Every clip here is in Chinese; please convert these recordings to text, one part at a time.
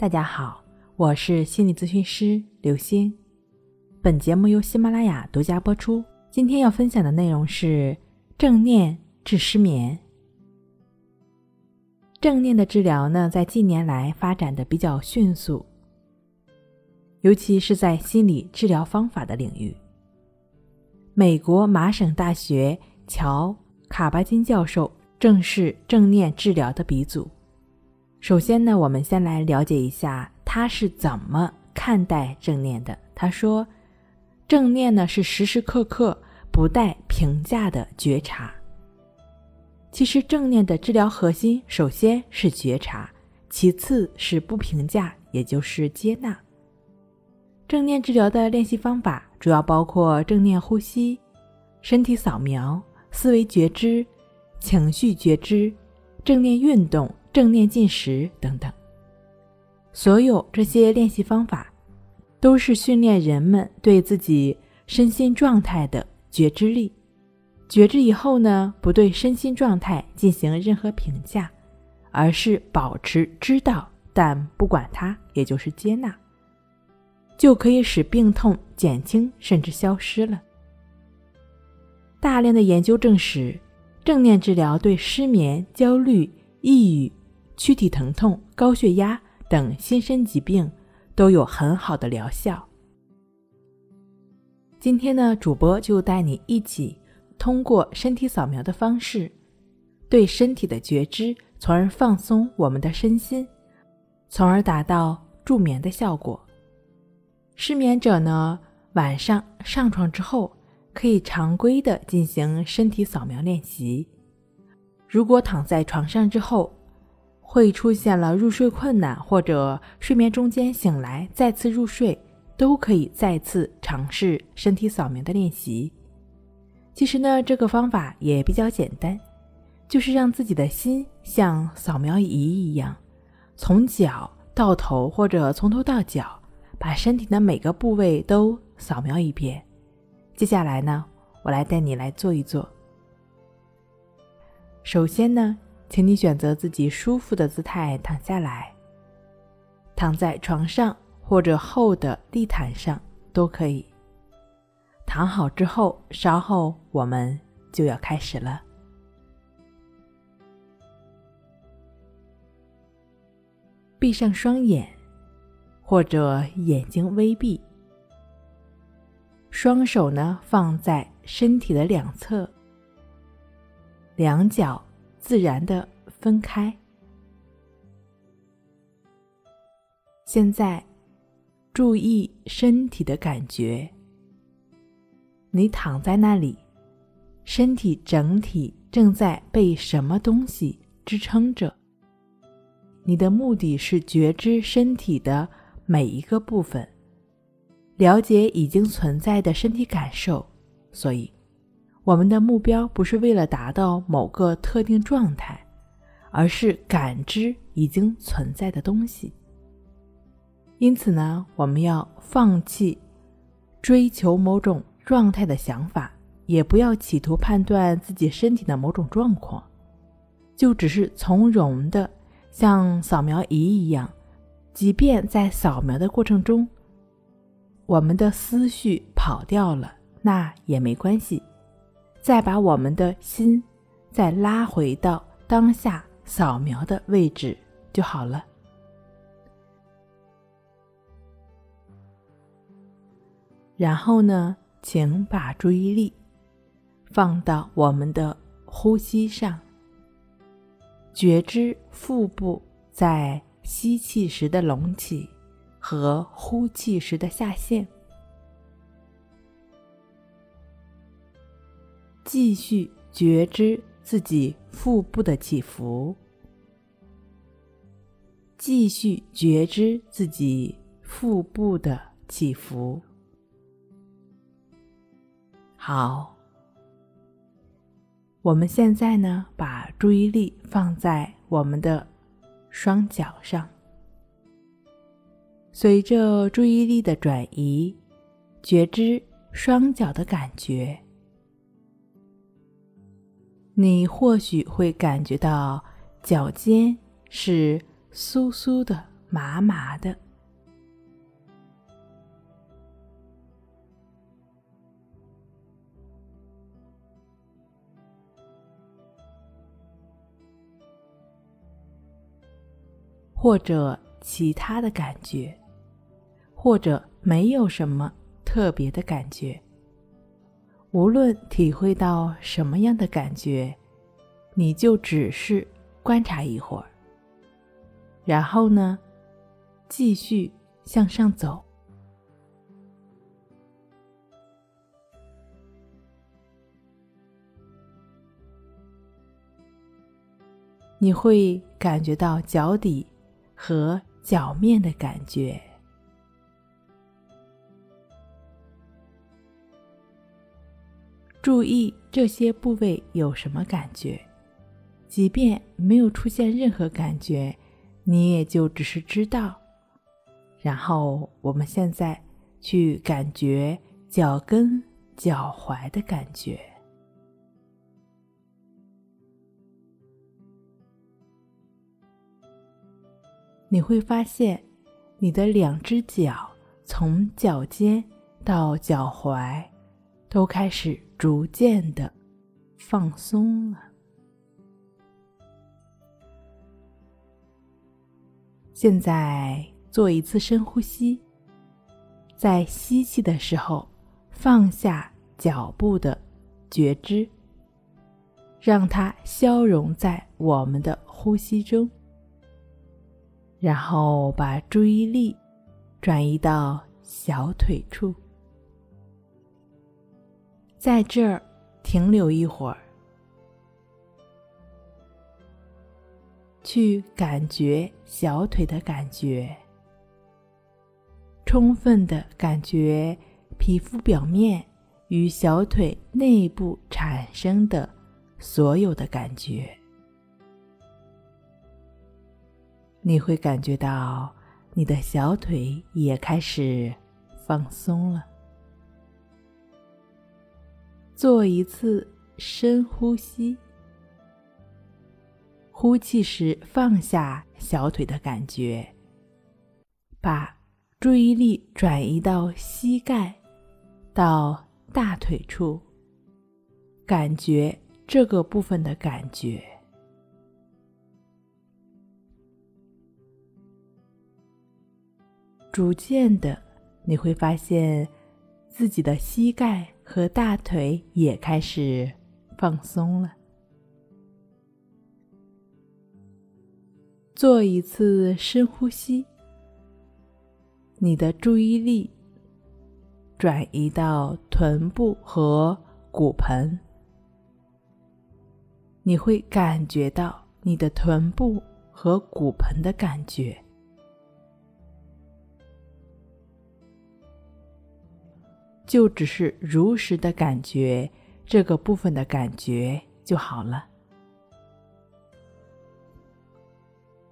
大家好，我是心理咨询师刘星。本节目由喜马拉雅独家播出。今天要分享的内容是正念治失眠。正念的治疗呢，在近年来发展的比较迅速，尤其是在心理治疗方法的领域。美国麻省大学乔卡巴金教授正是正念治疗的鼻祖。首先呢，我们先来了解一下他是怎么看待正念的。他说，正念呢是时时刻刻不带评价的觉察。其实正念的治疗核心，首先是觉察，其次是不评价，也就是接纳。正念治疗的练习方法主要包括正念呼吸、身体扫描、思维觉知、情绪觉知、正念运动。正念进食等等，所有这些练习方法，都是训练人们对自己身心状态的觉知力。觉知以后呢，不对身心状态进行任何评价，而是保持知道，但不管它，也就是接纳，就可以使病痛减轻甚至消失了。大量的研究证实，正念治疗对失眠、焦虑、抑郁。躯体疼痛、高血压等心身疾病都有很好的疗效。今天呢，主播就带你一起通过身体扫描的方式，对身体的觉知，从而放松我们的身心，从而达到助眠的效果。失眠者呢，晚上上床之后可以常规的进行身体扫描练习。如果躺在床上之后，会出现了入睡困难，或者睡眠中间醒来再次入睡，都可以再次尝试身体扫描的练习。其实呢，这个方法也比较简单，就是让自己的心像扫描仪一样，从脚到头，或者从头到脚，把身体的每个部位都扫描一遍。接下来呢，我来带你来做一做。首先呢。请你选择自己舒服的姿态躺下来，躺在床上或者厚的地毯上都可以。躺好之后，稍后我们就要开始了。闭上双眼，或者眼睛微闭，双手呢放在身体的两侧，两脚。自然的分开。现在，注意身体的感觉。你躺在那里，身体整体正在被什么东西支撑着？你的目的是觉知身体的每一个部分，了解已经存在的身体感受，所以。我们的目标不是为了达到某个特定状态，而是感知已经存在的东西。因此呢，我们要放弃追求某种状态的想法，也不要企图判断自己身体的某种状况，就只是从容的像扫描仪一样，即便在扫描的过程中，我们的思绪跑掉了，那也没关系。再把我们的心再拉回到当下扫描的位置就好了。然后呢，请把注意力放到我们的呼吸上，觉知腹部在吸气时的隆起和呼气时的下陷。继续觉知自己腹部的起伏，继续觉知自己腹部的起伏。好，我们现在呢，把注意力放在我们的双脚上，随着注意力的转移，觉知双脚的感觉。你或许会感觉到脚尖是酥酥的麻麻的。或者其他的感觉，或者没有什么特别的感觉。无论体会到什么样的感觉，你就只是观察一会儿，然后呢，继续向上走。你会感觉到脚底。和脚面的感觉，注意这些部位有什么感觉。即便没有出现任何感觉，你也就只是知道。然后我们现在去感觉脚跟、脚踝的感觉。你会发现，你的两只脚从脚尖到脚踝，都开始逐渐的放松了。现在做一次深呼吸，在吸气的时候放下脚步的觉知，让它消融在我们的呼吸中。然后把注意力转移到小腿处，在这儿停留一会儿，去感觉小腿的感觉，充分的感觉皮肤表面与小腿内部产生的所有的感觉。你会感觉到你的小腿也开始放松了。做一次深呼吸，呼气时放下小腿的感觉，把注意力转移到膝盖到大腿处，感觉这个部分的感觉。逐渐的，你会发现自己的膝盖和大腿也开始放松了。做一次深呼吸，你的注意力转移到臀部和骨盆，你会感觉到你的臀部和骨盆的感觉。就只是如实的感觉这个部分的感觉就好了。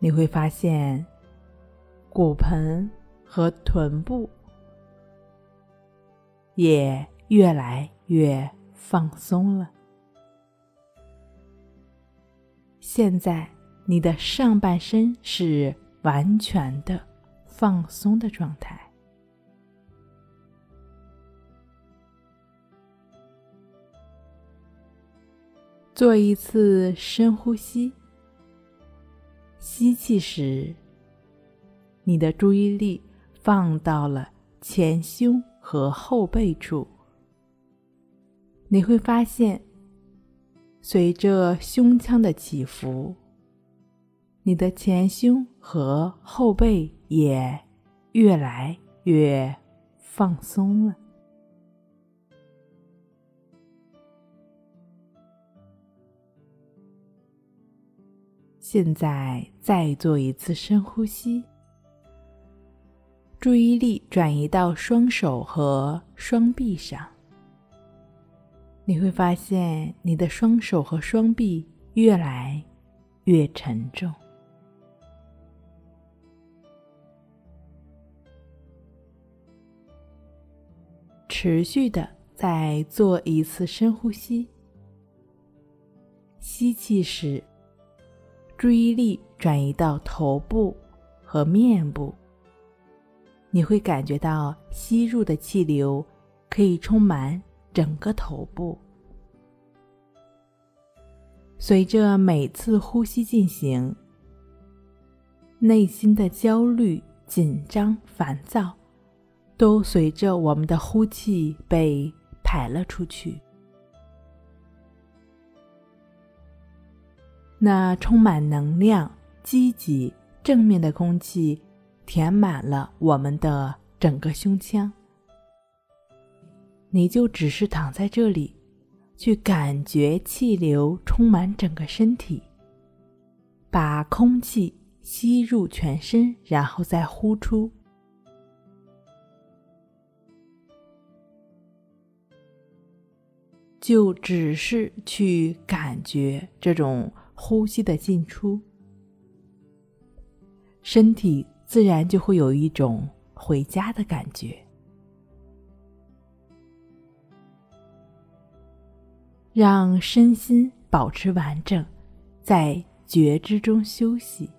你会发现，骨盆和臀部也越来越放松了。现在你的上半身是完全的放松的状态。做一次深呼吸。吸气时，你的注意力放到了前胸和后背处。你会发现，随着胸腔的起伏，你的前胸和后背也越来越放松了。现在再做一次深呼吸，注意力转移到双手和双臂上。你会发现你的双手和双臂越来越沉重。持续的再做一次深呼吸，吸气时。注意力转移到头部和面部。你会感觉到吸入的气流可以充满整个头部。随着每次呼吸进行，内心的焦虑、紧张、烦躁，都随着我们的呼气被排了出去。那充满能量、积极、正面的空气，填满了我们的整个胸腔。你就只是躺在这里，去感觉气流充满整个身体，把空气吸入全身，然后再呼出。就只是去感觉这种。呼吸的进出，身体自然就会有一种回家的感觉。让身心保持完整，在觉知中休息。